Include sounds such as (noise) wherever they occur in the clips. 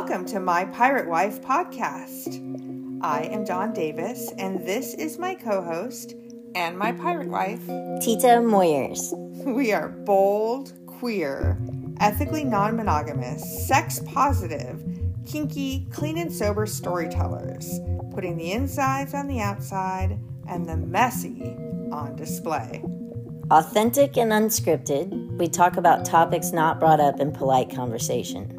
Welcome to my Pirate Wife podcast. I am Dawn Davis, and this is my co host and my pirate wife, Tita Moyers. We are bold, queer, ethically non monogamous, sex positive, kinky, clean and sober storytellers, putting the insides on the outside and the messy on display. Authentic and unscripted, we talk about topics not brought up in polite conversation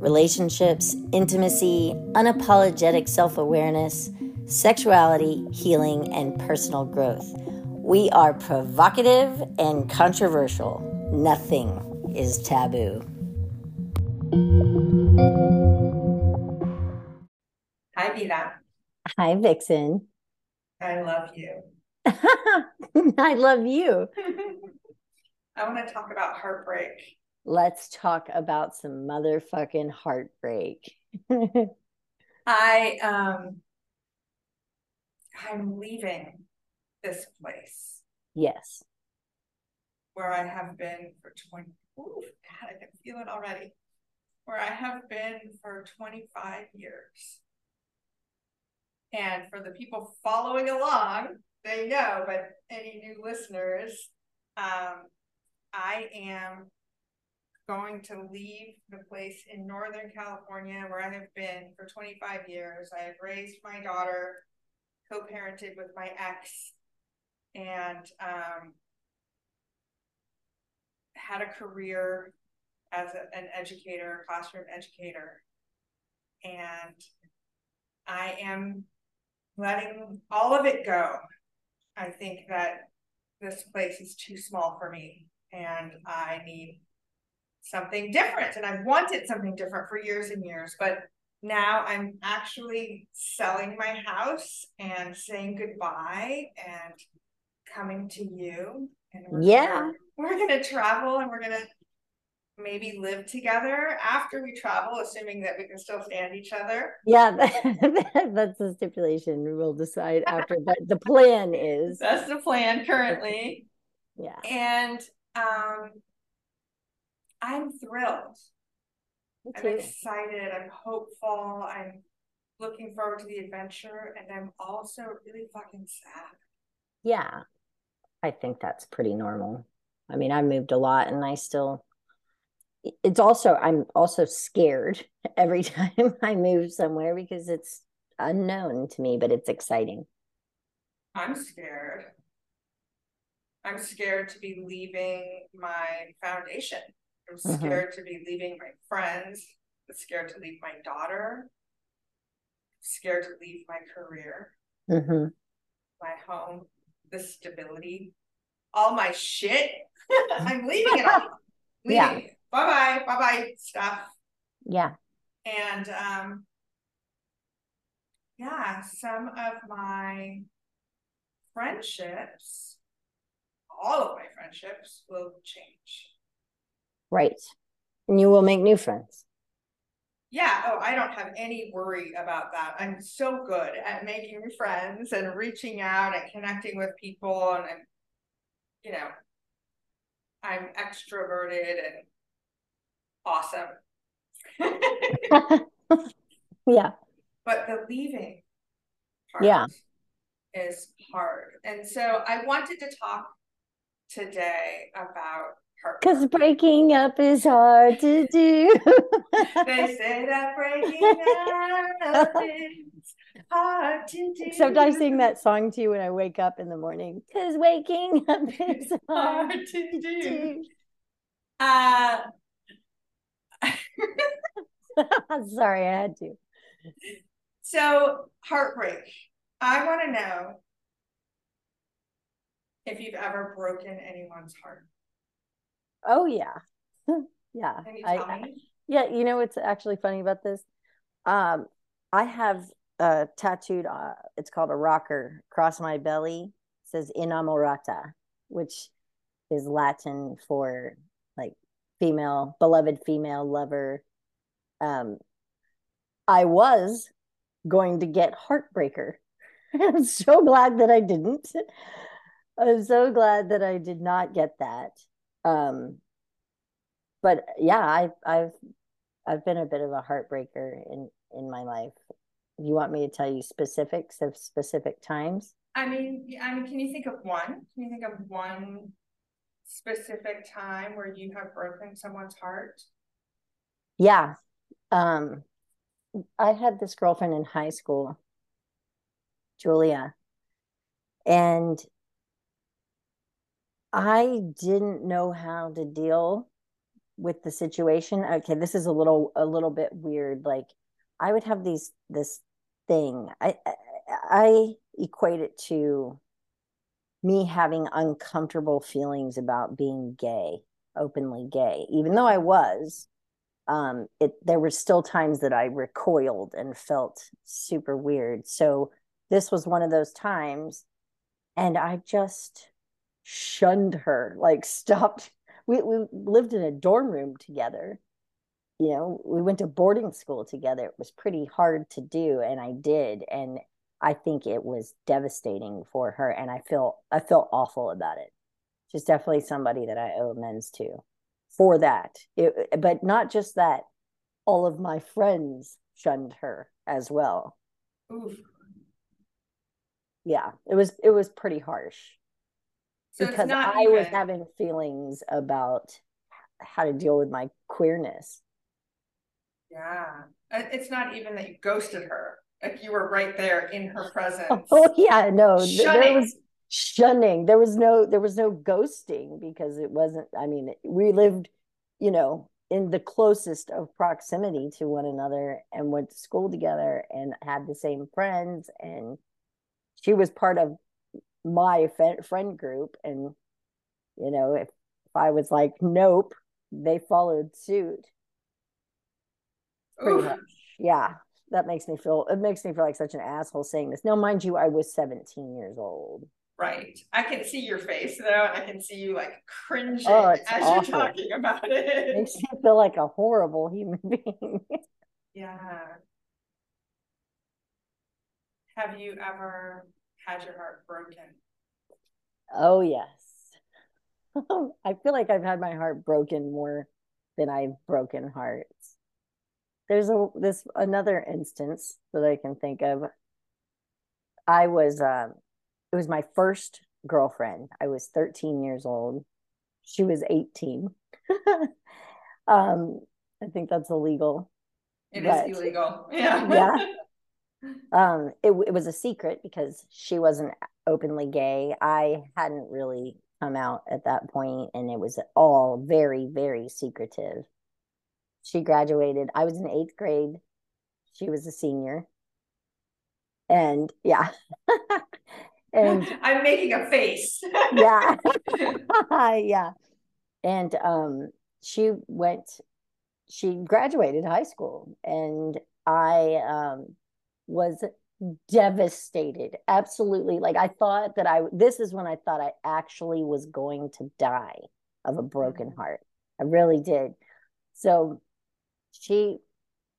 relationships, intimacy, unapologetic self awareness, sexuality, healing, and personal growth. We are provocative and controversial. Nothing is taboo. Hi, Vida. Hi, Vixen. I love you. (laughs) I love you. (laughs) I want to talk about heartbreak. Let's talk about some motherfucking heartbreak. (laughs) I um I'm leaving this place yes. where I have been for 20 ooh, God, I can feel it already. Where I have been for 25 years. And for the people following along, they know, but any new listeners, um, I am going to leave the place in Northern California where I have been for 25 years. I have raised my daughter, co parented with my ex, and um, had a career as a, an educator, classroom educator. And I am letting all of it go. I think that this place is too small for me and I need something different. And I've wanted something different for years and years, but now I'm actually selling my house and saying goodbye and coming to you. And we're Yeah. gonna, we're gonna travel and we're gonna maybe live together after we travel, assuming that we can still stand each other. Yeah, that, (laughs) that's the stipulation. We'll decide after, but the plan is (laughs) That's the plan currently. yeah. And um I'm thrilled. I'm excited. I'm hopeful. I'm looking forward to the adventure. And I'm also really fucking sad. Yeah. I think that's pretty normal. I mean, I moved a lot and I still it's also I'm also scared (laughs) every (laughs) time I move somewhere because it's unknown to me, but it's exciting. I'm scared. I'm scared to be leaving my foundation. I'm Mhm. scared to be leaving my friends. I'm scared to leave my daughter. I'm scared to leave my career, hmm my home, the stability, all my shit. (laughs) I'm leaving it all. (laughs) Leaving Yeah. it. Bye bye. Bye bye stuff. Yeah. And um yeah, some of my friendships, all of my friendships will change. Right. And you will make new friends. Yeah, oh, I don't have any worry about that. I'm so good at making friends and reaching out and connecting with people and I'm, you know, I'm extroverted and awesome. (laughs) (laughs) yeah. but the leaving part Yeah. is hard. And so I wanted to talk today about Because breaking up is hard to do. (laughs) They say that breaking up is hard to (laughs) do. Except I sing that song to you when I wake up in the morning. Because waking up (laughs) is hard hard to to do. do. Uh, Sorry, I had to. so heartbreak. I want to know if you've ever broken anyone's heart. Oh yeah. (laughs) yeah. I- I- yeah, you know what's actually funny about this? Um, I have uh tattooed uh it's called a rocker across my belly. It says inamorata, which is Latin for like female, beloved female lover. Um I was going to get heartbreaker. (laughs) I'm so glad that I didn't. I'm so glad that I did not get that. Um, but yeah, i've I've I've been a bit of a heartbreaker in in my life. You want me to tell you specifics of specific times? I mean, I mean, can you think of one? Can you think of one specific time where you have broken someone's heart? Yeah. Um, I had this girlfriend in high school, Julia, and I didn't know how to deal with the situation. Okay, this is a little a little bit weird. Like I would have these this thing. I I, I equate it to me having uncomfortable feelings about being gay, openly gay, even though I was. Um, it there were still times that I recoiled and felt super weird. So this was one of those times, and I just shunned her, like stopped. (laughs) We we lived in a dorm room together. You know, we went to boarding school together. It was pretty hard to do, and I did. And I think it was devastating for her, and I feel I feel awful about it. She's definitely somebody that I owe amends to for that. It, but not just that. All of my friends shunned her as well. Oof. Yeah, it was it was pretty harsh. So because I even... was having feelings about how to deal with my queerness. Yeah. It's not even that you ghosted her like you were right there in her (laughs) presence. Oh yeah, no, shunning. there was shunning. There was no there was no ghosting because it wasn't. I mean, we lived, you know, in the closest of proximity to one another and went to school together and had the same friends and she was part of my friend group and you know if, if i was like nope they followed suit yeah that makes me feel it makes me feel like such an asshole saying this. Now, mind you, I was 17 years old. Right. I can see your face though, and I can see you like cringing oh, as awful. you're talking about it. it. Makes me feel like a horrible human (laughs) being. yeah. Have you ever had your heart broken? Oh yes. (laughs) I feel like I've had my heart broken more than I've broken hearts there's a this another instance that I can think of. I was um it was my first girlfriend. I was 13 years old. She was 18. (laughs) um I think that's illegal. It but, is illegal. (laughs) Yeah. yeah. Um it it was a secret because she wasn't openly gay. I hadn't really come out at that point and it was all very very secretive she graduated. I was in eighth grade. She was a senior. And yeah. (laughs) and (laughs) I'm making a face. yeah. (laughs) yeah. And um she went she graduated high school and I um was devastated. Absolutely. Like i thought that i this is when i thought i actually was going to die of a broken mm-hmm. heart. I really did. So she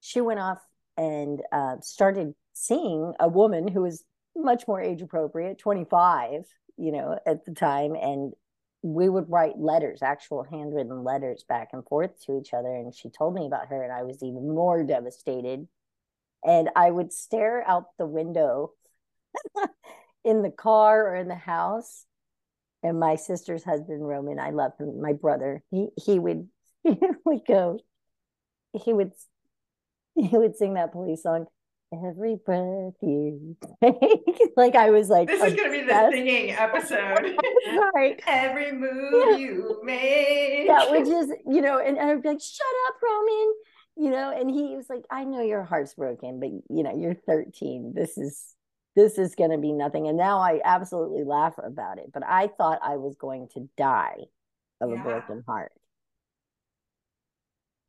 she went off and uh, started seeing a woman who was much more age appropriate 25 you know at the time and we would write letters actual handwritten letters back and forth to each other and she told me about her and i was even more devastated and i would stare out the window (laughs) in the car or in the house and my sister's husband roman i love him my brother he he would (laughs) he would go he would he would sing that police song every breath you take. (laughs) like I was like, this oh, is gonna be the singing episode. right. Every move you make. Yeah, which is you know, and, and I would be like, shut up, Roman. You know, and he was like, I know your heart's broken, but you know, you're 13. This is this is gonna be nothing. And now I absolutely laugh about it. But I thought I was going to die of yeah. a broken heart.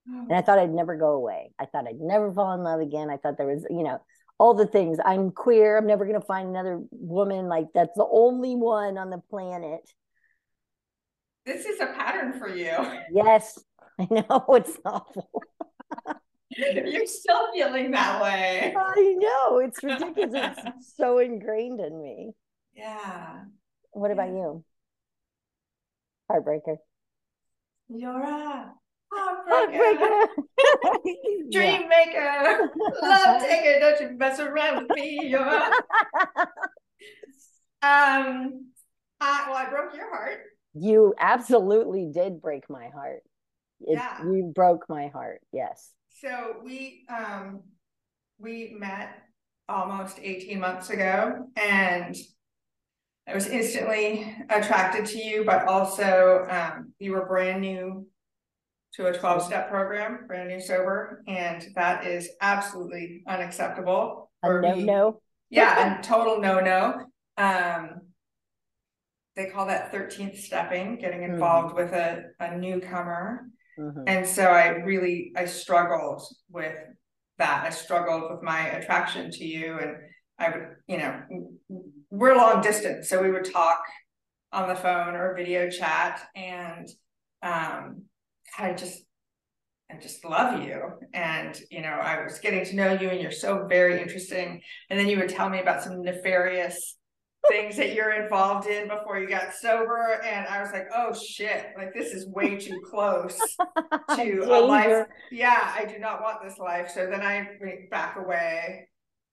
And I oh. thought I'd never go away. I thought I'd never fall in love again. I thought there was, you know, all the things. I'm queer. I'm never going to find another woman like that's the only one on the planet. This is a pattern for you. Yes, (laughs) I know it's awful. You're still feeling that way. I know it's ridiculous. it's (laughs) so ingrained in me. Yeah. What about you? Heartbreaker. You're a heartbreaker. heartbreaker, (laughs) dream maker, love taker. Don't you mess around with me? You're... (laughs) um, I, well, I broke your heart. You absolutely did break my heart. It, Yeah. You broke my heart. Yes. So we um we met almost 18 months ago and I was instantly attracted to you, but also um you were brand new to a 12 step program, brand new sober, and that is absolutely unacceptable. A no me. no. Yeah, a total no no. Um they call that 13th stepping, getting Mhm. involved with a, a newcomer. Mhm. And so I really, I struggled with that. I struggled with my attraction to you and I would, you know, we're long distance, so we would talk on the phone or video chat and um I just I just love you. And, you know, I was getting to know you and you're so very interesting. And then you would tell me about some nefarious things that you're involved in before you got sober. And I was like, oh shit, like this is way too close (laughs) to a life. Yeah, I do not want this life. So then I back away.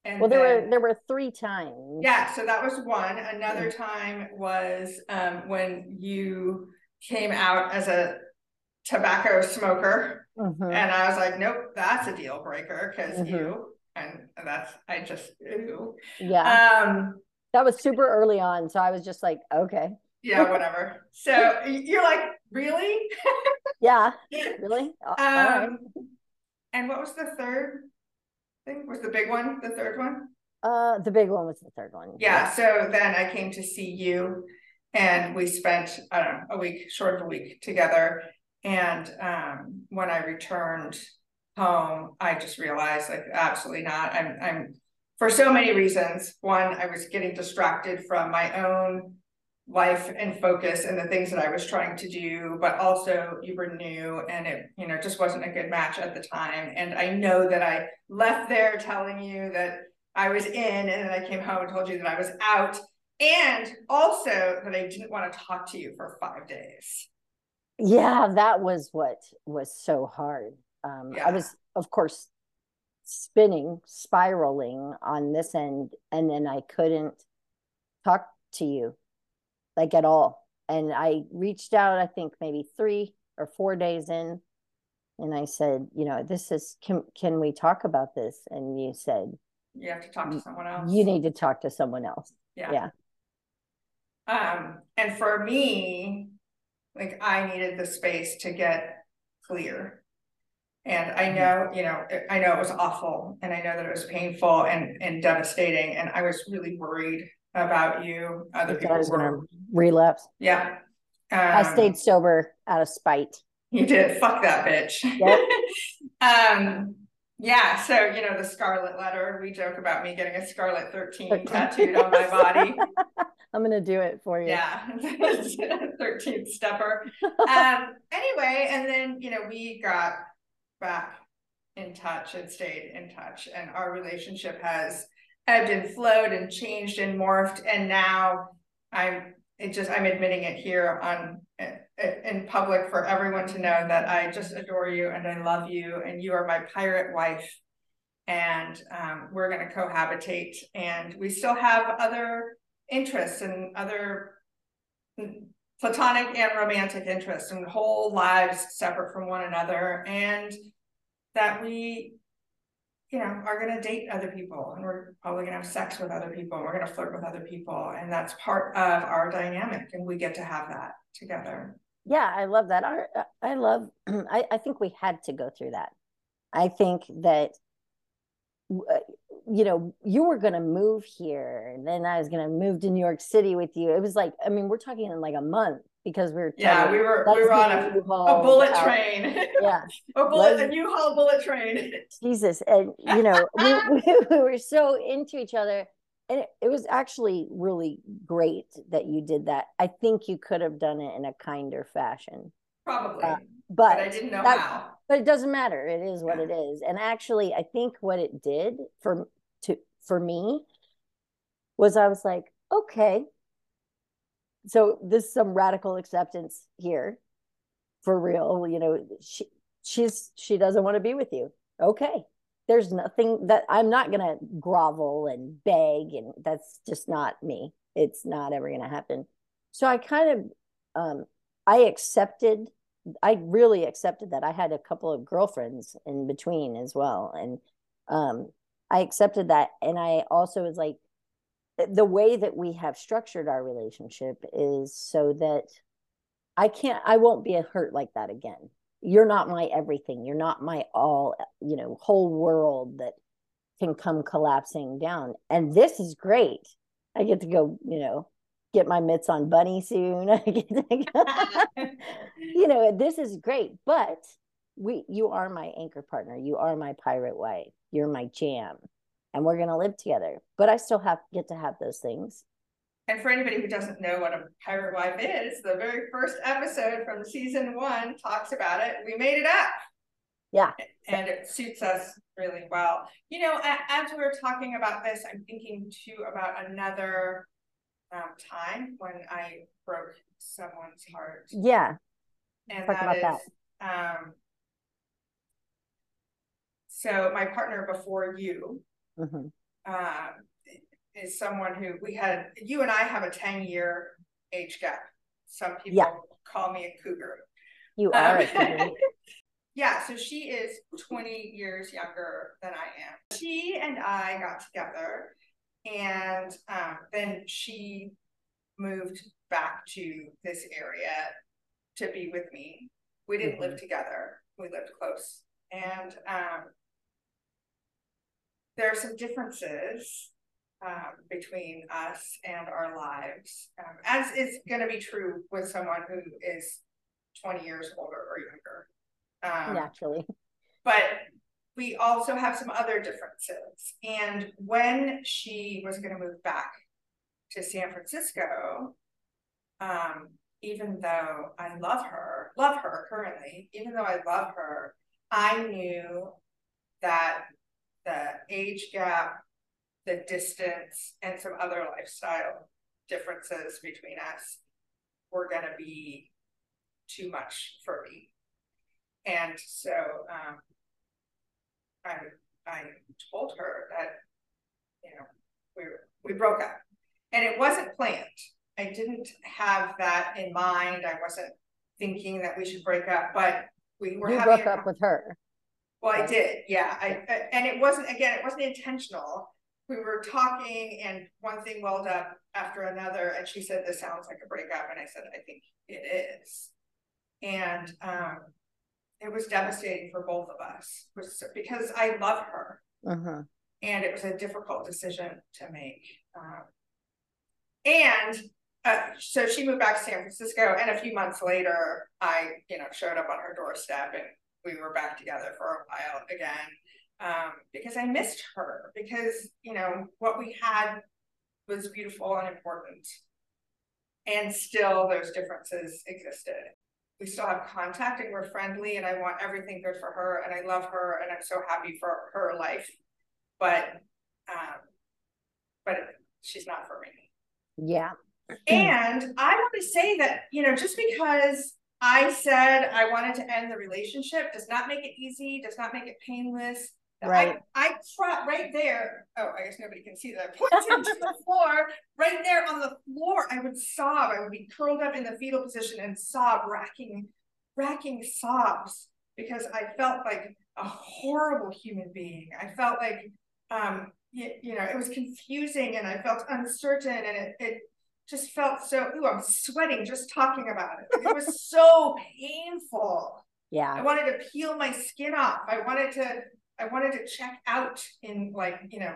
And Well, there then- were there were three times. yeah, so that was one. Another time was um when you came out as a tobacco smoker. Mhm. And I was like, nope, that's a deal breaker because Mhm. you and that's I just ew. Yeah. Um that was super early on. So I was just like, okay. yeah, whatever. So you're like, really? (laughs) Yeah. Really? A- all right. Um and what was the third thing? Was the big one the third one? Uh the big one was the third one. Yeah, so then I came to see you and we spent, I don't know, a week, short of a week together. And um, when I returned home, I just realized like absolutely not. I'm I'm for so many reasons. One, I was getting distracted from my own life and focus and the things that I was trying to do, but also you were new and it, you know, just wasn't a good match at the time. And I know that I left there telling you that I was in and then I came home and told you that I was out and also that I didn't want to talk to you for five days. Yeah, that was what was so hard. Um, Yeah. I was, of course, spinning, spiraling on this end, and then I couldn't talk to you like at all. And I reached out, I think maybe three or four days in, and I said, you know, this is can can we talk about this? And you said, You have to talk to someone else. you need to talk to someone else. Yeah. Yeah. Um, and for me, like I needed the space to get clear. And I know, you know, I know it was awful and I know that it was painful and, and devastating. And I was really worried about you. Other I thought people I was were, gonna relapse. yeah. I Um, stayed sober out of spite. You did. Fuck that bitch. Yep. (laughs) um, yeah. So, you know, the scarlet letter, we joke about me getting a scarlet 13 tattooed on my body. (laughs) I'm gonna do it for you. Yeah. (laughs) 13th stepper. Um, anyway, and then, you know, we got back in touch and stayed in touch, and our relationship has ebbed and flowed and changed and morphed. And now I'm it just I'm admitting it here on in public for everyone to know that I just adore you and I love you. And you are my pirate wife. And um, we're going to cohabitate. And we still have other interests and other platonic and romantic interests and whole lives separate from one another and that we you know are going to date other people and we're probably going to have sex with other people and we're going to flirt with other people and that's part of our dynamic and we get to have that together Yeah, I love that. I, I love, (clears throat) I, I think we had to go through that. I think that, uh, you know, you were going to move here, and then I was going to move to New York City with you. It was like, I mean, we're talking in like a month because we were, yeah we were we were on a, a bullet out. train (laughs) Yeah, a bullet a u-haul bullet train (laughs) Jesus, and you know, we, (laughs) we, we were so into each other, and it, it was actually really great that you did that. I think you could have done it in a kinder fashion, probably Uh, but, but i didn't know that- how but it doesn't matter it is what Yeah. it is and actually i think what it did for for me was i was like okay so this is some radical acceptance here for real you know she she's she doesn't want to be with you. Okay. There's nothing that I'm not gonna grovel and beg, and that's just not me. It's not ever gonna happen. So I kind of um I accepted I really accepted that. I had a couple of girlfriends in between as well. And um I accepted that. And I also was like, the way that we have structured our relationship is so that I can't, I won't be hurt like that again. You're not my everything. You're not my all, you know, whole world that can come collapsing down. And this is great. I get to go, you know, get my mitts on Bunny soon. (laughs) (laughs) you know, this is great. But we, you are my anchor partner. You are my pirate wife. You're my jam and we're going to live together. But I still have get to have those things. And for anybody who doesn't know what a pirate wife is, the very first episode from season one talks about it. We made it up. Yeah. And it suits us really well. You know, as we are talking about this, I'm thinking too about another um, time when I broke someone's heart. Yeah. And Talk that is, that. Um, so my partner before you mm-hmm. uh, is someone who we had, you and I have a 10 year age gap. Some people yeah. call me a cougar. You are um, a (laughs) cougar. yeah, so she is 20 years younger than I am. She and I got together, and um, then she moved back to this area to be with me. We didn't mm-hmm. live together, we lived close. And um, there are some differences um, between us and our lives, um, as is going to be true with someone who is 20 years older or younger. Um, Naturally. But we also have some other differences. And when she was going to move back to San Francisco, um, even though I love her, love her currently, even though I love her, I knew that the age gap, the distance, and some other lifestyle differences between us were going to be too much for me. And so um, I, I told her that, you know, we, we broke up and it wasn't planned. I didn't have that in mind. I wasn't thinking that we should break up, but we were you broke up with her. Well, I did, yeah. I, I and it wasn't again, it wasn't intentional. We were talking, and one thing welled up after another, and she said, "This sounds like a breakup," and I said, "I think it is." And um, it was devastating for both of us, because I love her, uh-huh. and it was a difficult decision to make. Um, and uh, so she moved back to San Francisco, and a few months later, I, you know, showed up on her doorstep and we were back together for a while again um, because I missed her because you know what we had was beautiful and important, and still those differences existed. We still have contact and we're friendly, and I want everything good for her, and I love her, and I'm so happy for her life, but um, but she's not for me. Yeah. And I want to say that you know just because I said I wanted to end the relationship does not make it easy, does not make it painless. Right. I, I tried right there. Oh, I guess nobody can see that. (laughs) I pointed to the floor, right there on the floor. I would sob. I would be curled up in the fetal position and sob, racking, racking sobs because I felt like a horrible human being. I felt like, um, you, you know, it was confusing and I felt uncertain and it, it just felt so, ooh, I'm sweating just talking about it. It was (laughs) so painful. Yeah. I wanted to peel my skin off. I wanted to, I wanted to check out in like, you know,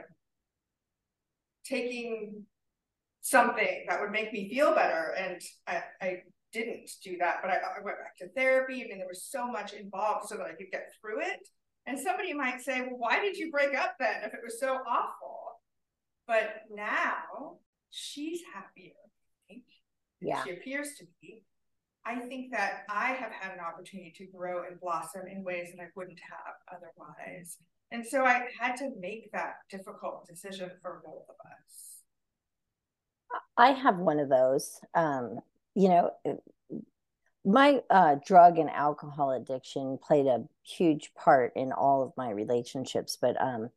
taking something that would make me feel better. And I, I didn't do that, but I, I went back to therapy. I mean, there was so much involved so that I could get through it. And somebody might say, well, why did you break up then if it was so awful? But now she's happier yeah. she appears to be, I think that I have had an opportunity to grow and blossom in ways that I wouldn't have otherwise. And so I had to make that difficult decision for both of us. I have one of those. Um, you know, my uh, drug and alcohol addiction played a huge part in all of my relationships. But um,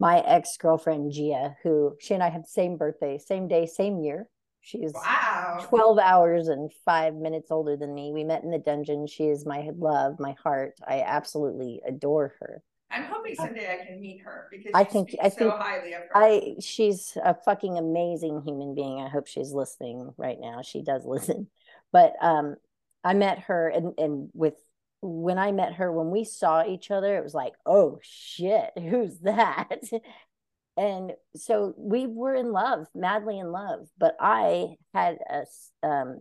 my ex girlfriend Gia, who she and I had the same birthday, same day, same year. She's wow. 12 hours and five minutes older than me. We met in the dungeon. She is my love, my heart. I absolutely adore her. I'm hoping someday I can meet her because I think I so think highly of her. I she's a fucking amazing human being. I hope she's listening right now. She does (laughs) listen. But um I met her and and with when I met her when we saw each other it was like, "Oh shit, (laughs) who's that?" And so we were in love, madly in love, but I had a um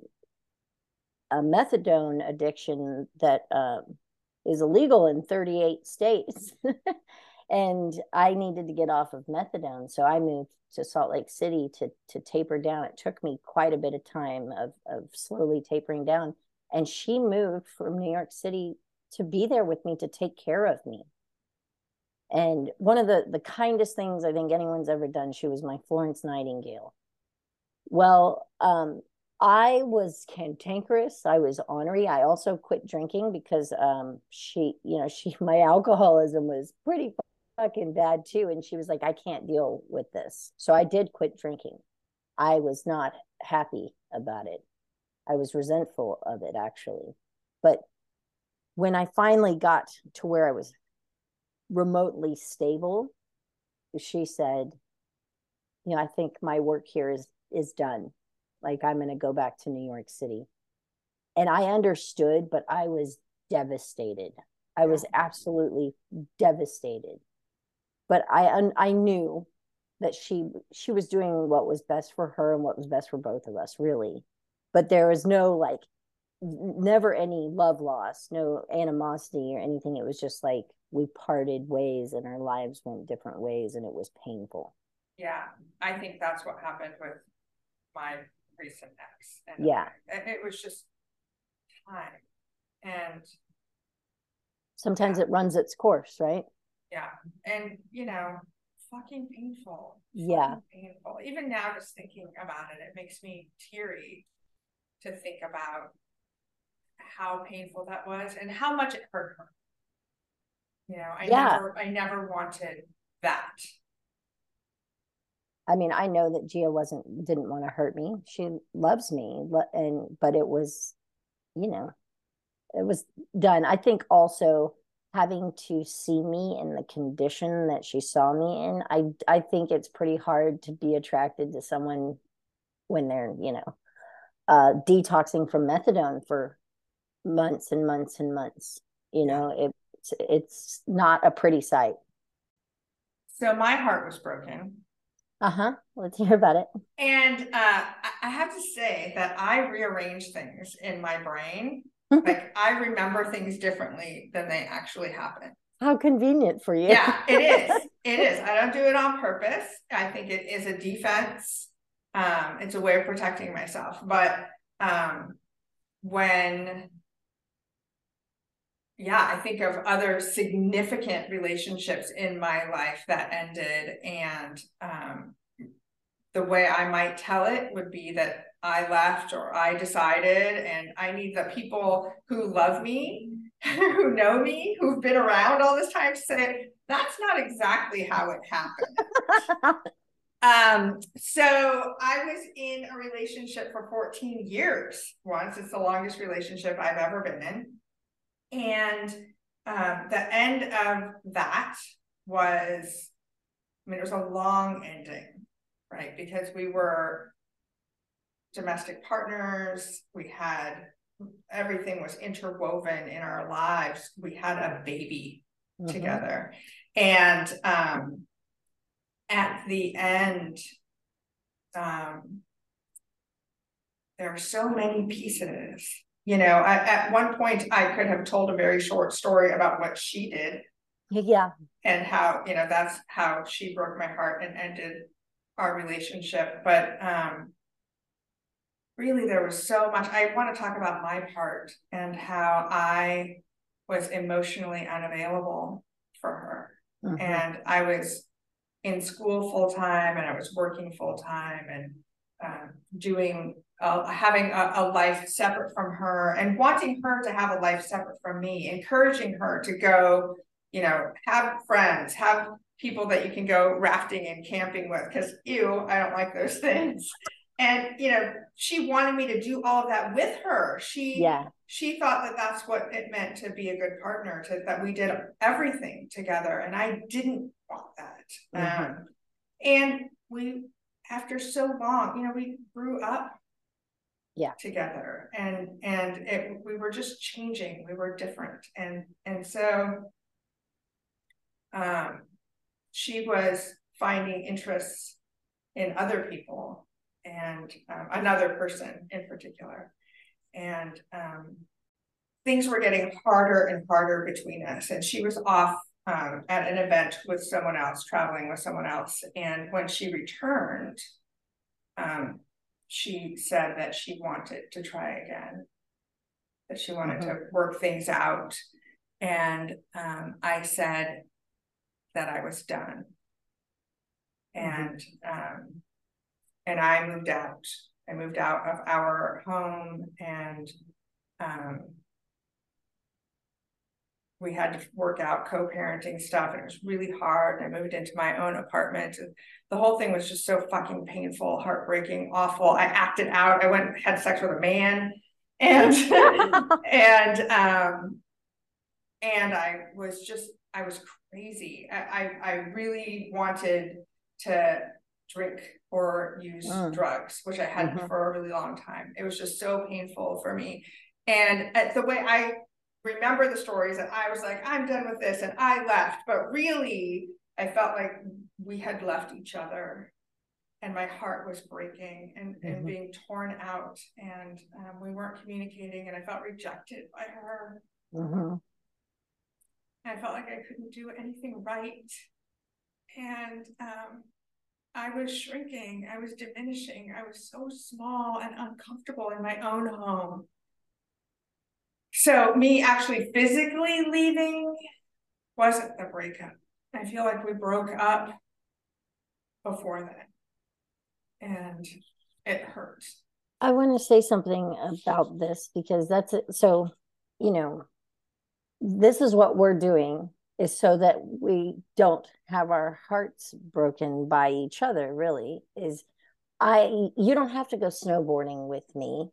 a methadone addiction that um is illegal in 38 states. (laughs) and I needed to get off of methadone. So I moved to Salt Lake City to, to taper down. It took me quite a bit of time of, of slowly tapering down. And she moved from New York City to be there with me to take care of me. And one of the, the kindest things I think anyone's ever done, she was my Florence Nightingale. Well, um, I was cantankerous. I was ornery. I also quit drinking because um, she, you know, (laughs) she my alcoholism was pretty fucking bad too, and she was like, I can't deal with this. So I did quit drinking. I was not happy about it. I was resentful of it actually, but when I finally got to where I was remotely stable, she said, you know, I think my work here is is done like I'm going to go back to New York City. And I understood, but I was devastated. I was absolutely devastated. But I I knew that she she was doing what was best for her and what was best for both of us, really. But there was no like never any love loss, no animosity or anything. It was just like we parted ways and our lives went different ways and it was painful. Yeah, I think that's what happened with my recent ex. And yeah. And it, was just time. And sometimes yeah. it runs its course, right? Yeah. And, you know, fucking painful. Yeah. painful. Even now, just thinking about it, it makes me teary to think about how painful that was and how much it hurt her. You know, I yeah. never I never wanted that. I mean, I know that Gia wasn't didn't want to hurt me. She loves me, and but it was, you know, it was done. I think also having to see me in the condition that she saw me in, I I think it's pretty hard to be attracted to someone when they're, you know, uh, detoxing from methadone for months and months and months. You know, it's it's not a pretty sight. So my heart was broken. Uh-huh. Let's hear about it. And uh, i have to say that i rearrange things in my brain. Like i remember things differently than they actually happen how convenient for you. Yeah it is. (laughs) It is. I don't do it on purpose. I think it is a defense. Um, it's a way of protecting myself. But um, when yeah, I think of other significant relationships in my life that ended, and um, the way I might tell it would be that I left or I decided, and I need the people who love me, (laughs) who know me, who've been around all this time to say, that's not exactly how it happened. (laughs) um, so I was in a relationship for 14 years once. It's the longest relationship I've ever been in and um, the end of that was, I mean, it was a long ending, right? Because we were domestic partners, we had everything was interwoven in our lives. We had a baby mm-hmm. together. And um, at the end, um, there are so many pieces you know, at, at one point I could have told a very short story about what she did. Yeah. And how, you know, that's how she broke my heart and ended our relationship. But um really there was so much I want to talk about my part and how I was emotionally unavailable for her. Mm-hmm. And I was in school full time and I was working full time and um, doing uh, having a, a, life separate from her and wanting her to have a life separate from me, encouraging her to go, you know, have friends, have people that you can go rafting and camping with because ew, I don't like those (laughs) things. And you know, she wanted me to do all of that with her. She yeah. She thought that that's what it meant to be a good partner. To that we did everything together, and I didn't want that. Mm-hmm. Um, and we, after so long, you know, we grew up yeah. together. And and it we were just changing we were different. And and so um she was finding interests in other people and um, another person in particular. And um things were getting harder and harder between us. And she was off um, at an event with someone else traveling with someone else. And when she returned um, she said that she wanted to try again, that she wanted mm-hmm. to work things out. And um, I said that I was done. Mm-hmm. And um, and I moved out. I moved out of our home and um, we had to work out co-parenting stuff and it was really hard. And i moved into my own apartment. The whole thing was just so fucking painful, heartbreaking, awful. I acted out. I went had sex with a man and (laughs) and um and I was just I was crazy. I I, I really wanted to drink or use mm. drugs, which I hadn't mm-hmm. for a really long time. It was just so painful for me. And uh, the way I remember the stories and I was like, I'm done with this and I left. But really, I felt like we had left each other and my heart was breaking and, mm-hmm. and being torn out and um, we weren't communicating and I felt rejected by her. Mm-hmm. I felt like I couldn't do anything right. And um, I was shrinking, I was diminishing, I was so small and uncomfortable in my own home. So me actually physically leaving wasn't the breakup. I feel like we broke up before that. And it hurt. I want to say something about this because that's it. So, you know, this is what we're doing is so that we don't have our hearts broken by each other, really. Is I you don't have to go snowboarding with me.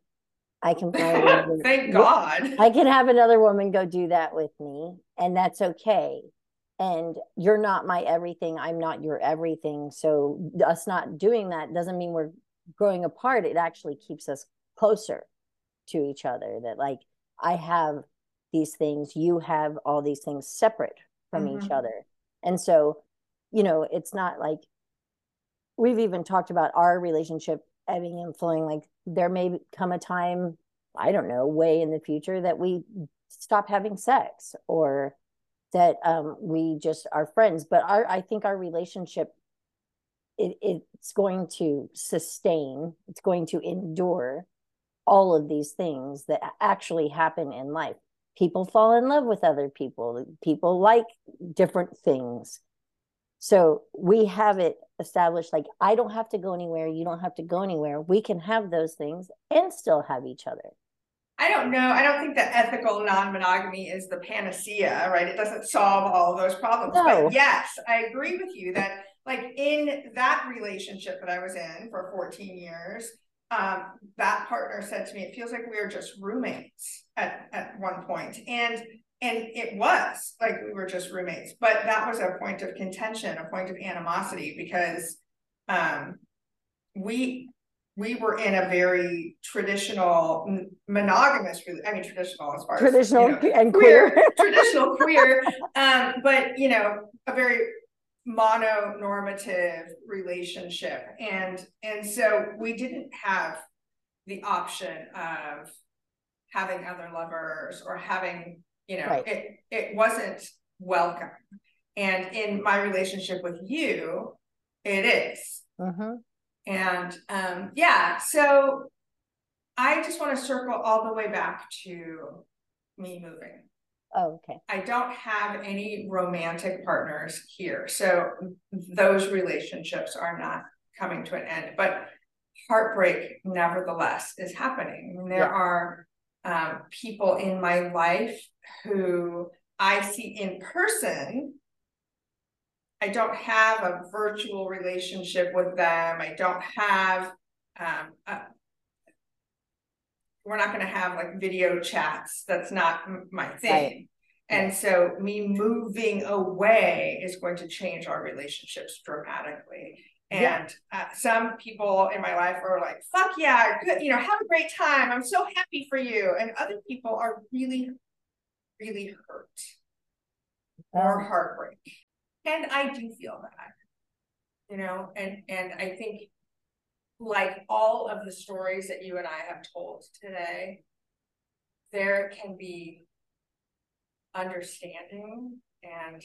I can (laughs) thank God. I can have another woman go do that with me, and that's okay. And you're not my everything. I'm not your everything. So us not doing that doesn't mean we're growing apart. It actually keeps us closer to each other. That like I have these things, you have all these things separate from mm-hmm. each other. And so, you know, it's not like we've even talked about our relationship ebbing and flowing like there may come a time i don't know way in the future that we stop having sex or that um, we just are friends. But our i think our relationship it, it's going to sustain it's going to endure all of these things that actually happen in life. People fall in love with other people. People like different things so we have it established like I don't have to go anywhere, you don't have to go anywhere. We can have those things and still have each other. I don't know. I don't think that ethical non-monogamy is the panacea, right? It doesn't solve all of those problems. No. But yes, I agree with you that like in that relationship that I was in for 14 years, um, that partner said to me, it feels like we are just roommates at, at one point. And and it was like we were just roommates but that was a point of contention a point of animosity because um we we were in a very traditional monogamous i mean traditional as far traditional as you know, and queer, queer. (laughs) traditional queer um but you know a very mononormative relationship. And and so we didn't have the option of having other lovers or having you know right. it it wasn't welcome and in my relationship with you it is. Mm-hmm. and um yeah so i just want to circle all the way back to me moving Oh, okay. I don't have any romantic partners here. So those relationships are not coming to an end. But heartbreak, nevertheless, is happening. And there Yeah. are um, people in my life who I see in person. I don't have a virtual relationship with them. I don't have, um, a, we're not going to have like video chats. That's not my thing. Right. And so me moving away is going to change our relationships dramatically. Yeah. And uh, some people in my life are like, fuck yeah, good, you know, have a great time. I'm so happy for you. And other people are really, really hurt or heartbreak. And I do feel that, you know, and and I think like all of the stories that you and I have told today, there can be understanding and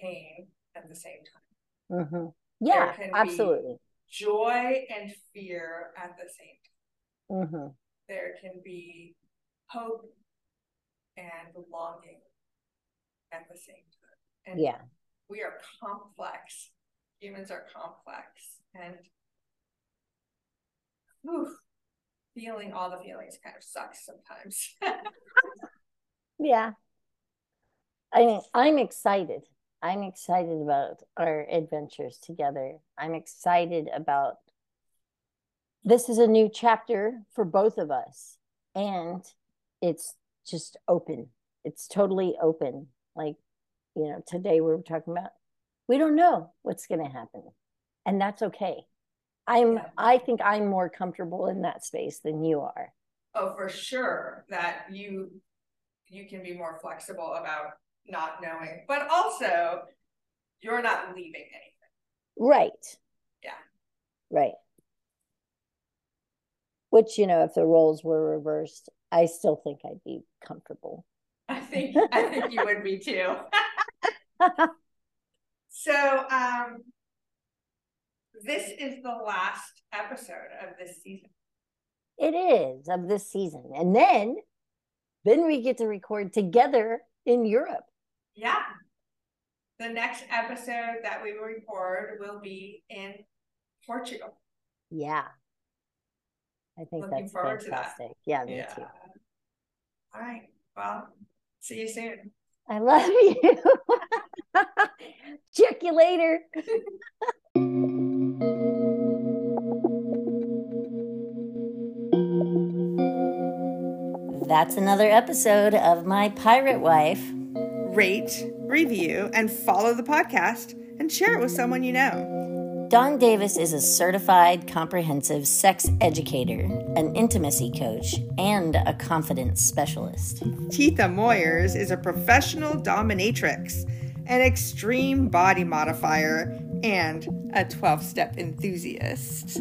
pain at the same time. mhm. Yeah, can be- absolutely. Joy and fear at the same time. hmm There can be hope and longing at the same time. And Yeah. we are complex. Humans are complex and whew, feeling all the feelings kind of sucks sometimes. (laughs) Yeah. I mean, I'm excited. I'm excited about our adventures together. I'm excited about this is a new chapter for both of us. And it's just open. It's totally open. Like, you know, today we were talking about we don't know what's going to happen. And that's okay. I'm Yeah. I think I'm more comfortable in that space than you are. oh, for sure that you you can be more flexible about not knowing, but also you're not leaving anything. Right. Yeah. Right. Which, you know, if the roles were reversed, I still think I'd be comfortable. I think I think you would be too. (laughs) So um this is the last episode of this season. It is of this season. And then then we get to record together in Europe. Yeah. The next episode that we record will be in Portugal. Yeah. I think Looking that's forward to that. fantastic. Yeah, me Yeah. too. All right. Well, see you soon. I love you. (laughs) Check you later. (laughs) That's another episode of My Pirate Wife. Rate, review, and follow the podcast and share it with someone you know. Dawn Davis is a certified comprehensive sex educator, an intimacy coach, and a confidence specialist. Tita Moyers is a professional dominatrix, an extreme body modifier, and a 12 step enthusiast.